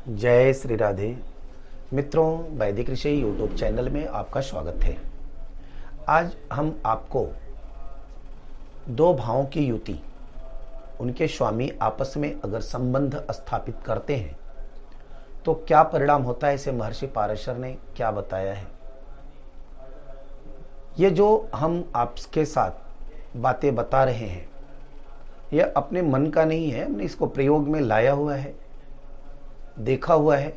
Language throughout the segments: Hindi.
जय श्री राधे। मित्रों, वैदिक ऋषि यूट्यूब चैनल में आपका स्वागत है। आज हम आपको दो भावों की युति, उनके स्वामी आपस में अगर संबंध स्थापित करते हैं तो क्या परिणाम होता है इसे महर्षि पारेश्वर ने क्या बताया है? ये जो हम आपके साथ बातें बता रहे हैं यह अपने मन का नहीं है, हमने इसको प्रयोग में लाया हुआ है। देखा हुआ है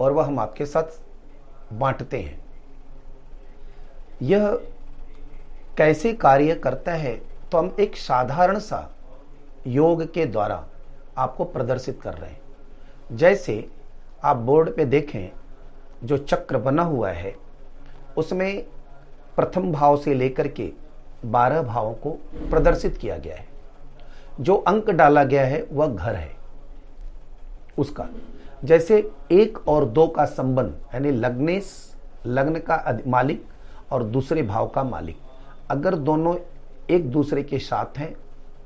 और वह हम आपके साथ बांटते हैं। यह कैसे कार्य करता है तो हम एक साधारण सा योग के द्वारा आपको प्रदर्शित कर रहे हैं। जैसे आप बोर्ड पे देखें, जो चक्र बना हुआ है, उसमें प्रथम भाव से लेकर के बारह भावों को प्रदर्शित किया गया है। जो अंक डाला गया है, वह घर है, उसका। जैसे एक और दो का संबंध, यानी लग्नेश लग्न का मालिक और दूसरे भाव का मालिक। अगर दोनों एक दूसरे के साथ हैं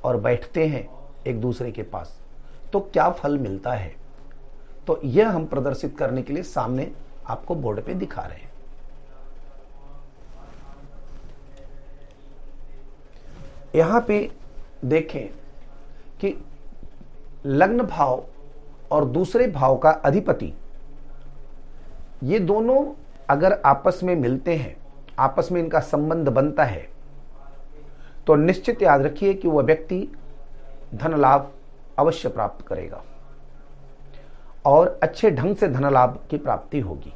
और बैठते हैं एक दूसरे के पास तो क्या फल मिलता है? तो यह हम प्रदर्शित करने के लिए सामने आपको बोर्ड पे दिखा रहे हैं। यहाँ पे देखें कि लग्न भाव और दूसरे भाव का अधिपति। ये दोनों अगर आपस में मिलते हैं, आपस में इनका संबंध बनता है तो निश्चित याद रखिए कि वह व्यक्ति धन लाभ अवश्य प्राप्त करेगा और अच्छे ढंग से धन लाभ की प्राप्ति होगी।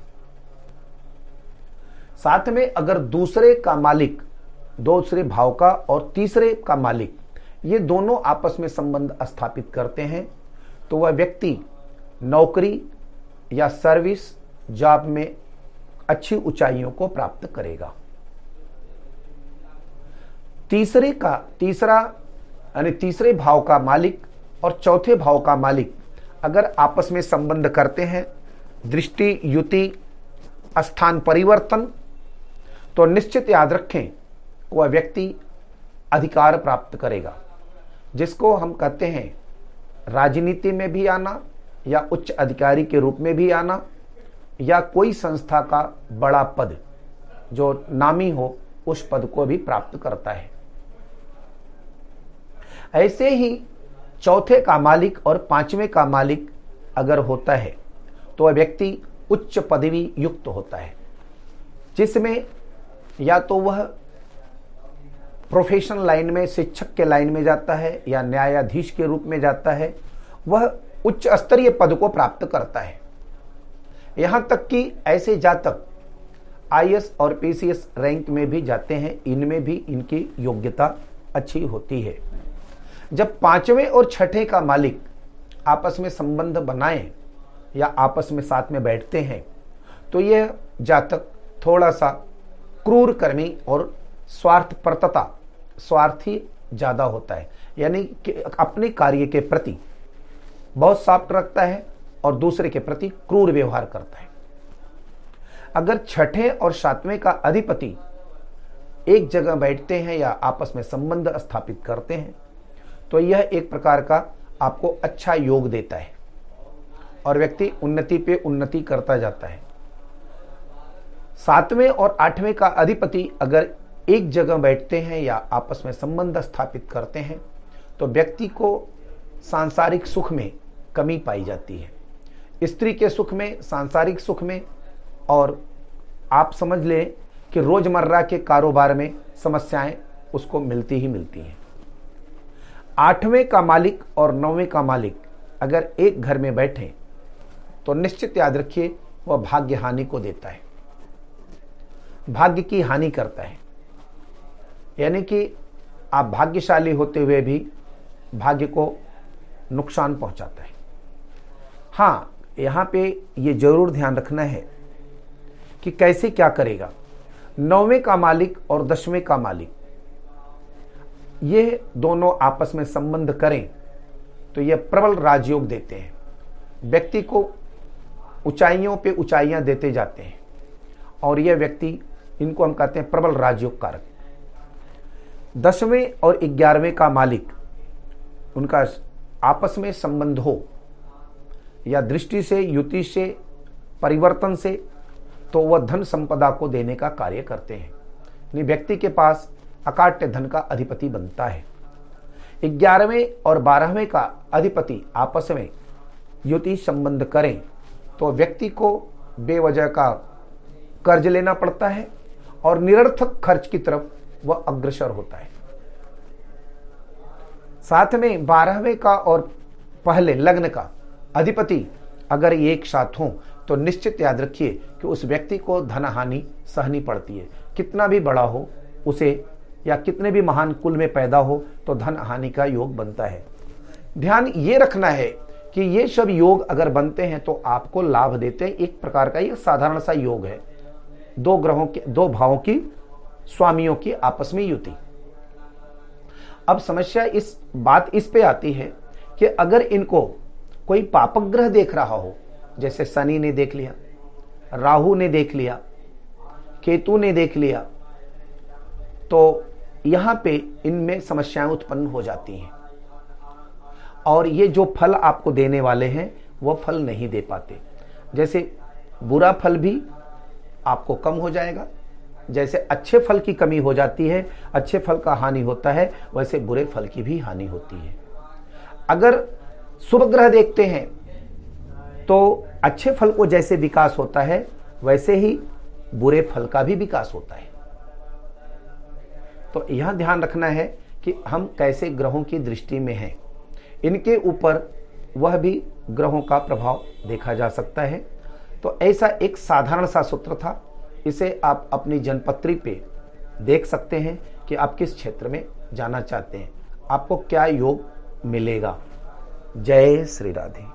साथ में अगर दूसरे का मालिक, दूसरे भाव का और तीसरे का मालिक, ये दोनों आपस में संबंध स्थापित करते हैं तो वह व्यक्ति नौकरी या सर्विस जॉब में अच्छी ऊंचाइयों को प्राप्त करेगा। तीसरे का, तीसरा, यानी तीसरे भाव का मालिक और चौथे भाव का मालिक अगर आपस में संबंध करते हैं, दृष्टि, युति, स्थान परिवर्तन तो निश्चित याद रखें वह व्यक्ति अधिकार प्राप्त करेगा, जिसको हम कहते हैं राजनीति में भी आना या उच्च अधिकारी के रूप में भी आना या कोई संस्था का बड़ा पद जो नामी हो, उस पद को भी प्राप्त करता है। ऐसे ही चौथे का मालिक और पाँचवें का मालिक अगर होता है तो वह व्यक्ति उच्च पदवी युक्त होता है, जिसमें या तो वह प्रोफेशनल लाइन में, शिक्षक के लाइन में जाता है या न्यायाधीश के रूप में जाता है, वह उच्च स्तरीय पद को प्राप्त करता है। यहाँ तक कि ऐसे जातक आईएएस और पीसीएस रैंक में भी जाते हैं, इनमें भी इनकी योग्यता अच्छी होती है। जब पाँचवें और छठे का मालिक आपस में संबंध बनाए या आपस में साथ में बैठते हैं तो यह जातक थोड़ा सा क्रूर कर्मी और स्वार्थपरता स्वार्थी ज़्यादा होता है। यानी कि अपने कार्य के प्रति बहुत सॉफ्ट रखता है और दूसरे के प्रति क्रूर व्यवहार करता है। अगर छठे और सातवें का अधिपति एक जगह बैठते हैं या आपस में संबंध स्थापित करते हैं तो यह एक प्रकार का आपको अच्छा योग देता है और व्यक्ति उन्नति पे उन्नति करता जाता है। सातवें और आठवें का अधिपति अगर एक जगह बैठते हैं या आपस में संबंध स्थापित करते हैं तो व्यक्ति को सांसारिक सुख में कमी पाई जाती है। स्त्री के सुख में, सांसारिक सुख में, और आप समझ लें कि रोज़मर्रा के कारोबार में समस्याएँ उसको मिलती ही मिलती हैं। आठवें का मालिक और नौवें का मालिक अगर एक घर में बैठे तो निश्चित याद रखिए, वह भाग्य हानि को देता है। भाग्य की हानि करता है। यानी कि आप भाग्यशाली होते हुए भी भाग्य को नुकसान पहुंचाता है। हाँ यहाँ पे ये ज़रूर ध्यान रखना है कि कैसे क्या करेगा। नौवें का मालिक और दसवें का मालिक, ये दोनों आपस में संबंध करें तो ये प्रबल राजयोग देते हैं। व्यक्ति को ऊंचाइयों पे ऊंचाइयाँ देते जाते हैं और यह व्यक्ति, इनको हम कहते हैं प्रबल राजयोग कारक दसवें और ग्यारहवें का मालिक उनका आपस में संबंध हो या दृष्टि से, युति से, परिवर्तन से तो वह धन संपदा को देने का कार्य करते हैं। यानी व्यक्ति के पास अकाट्य धन का अधिपति बनता है। ग्यारहवें और बारहवें का अधिपति आपस में युति संबंध करें तो व्यक्ति को बेवजह का कर्ज लेना पड़ता है और निरर्थक खर्च की तरफ़ वह अग्रसर होता है। साथ में बारहवें का और पहले लग्न का अधिपति अगर एक साथ हो तो निश्चित याद रखिए कि उस व्यक्ति को धन हानि सहनी पड़ती है। कितना भी बड़ा हो उसे या कितने भी महान कुल में पैदा हो तो धन हानि का योग बनता है। ध्यान ये रखना है कि ये सब योग अगर बनते हैं तो आपको लाभ देते हैं। एक प्रकार का ये साधारण सा योग है। दो ग्रहों के, दो भावों की स्वामियों की आपस में युति। अब समस्या इस, बात इस पे आती है कि अगर इनको कोई पापग्रह देख रहा हो, जैसे शनि ने देख लिया, राहु ने देख लिया, केतु ने देख लिया तो यहाँ पे इनमें समस्याएँ उत्पन्न हो जाती हैं। और ये जो फल आपको देने वाले हैं, वो फल नहीं दे पाते। जैसे बुरा फल भी आपको कम हो जाएगा जैसे अच्छे फल की कमी हो जाती है, अच्छे फल का हानि होता है, वैसे बुरे फल की भी हानि होती है। अगर शुभ ग्रह देखते हैं तो अच्छे फल को जैसे विकास होता है, वैसे ही बुरे फल का भी विकास होता है। तो यह ध्यान रखना है कि हम कैसे ग्रहों की दृष्टि में हैं। इनके ऊपर वह भी ग्रहों का प्रभाव देखा जा सकता है। तो ऐसा एक साधारण सा सूत्र था इसे आप अपनी जनपत्री पे देख सकते हैं कि आप किस क्षेत्र में जाना चाहते हैं। आपको क्या योग मिलेगा? जय श्री राधे।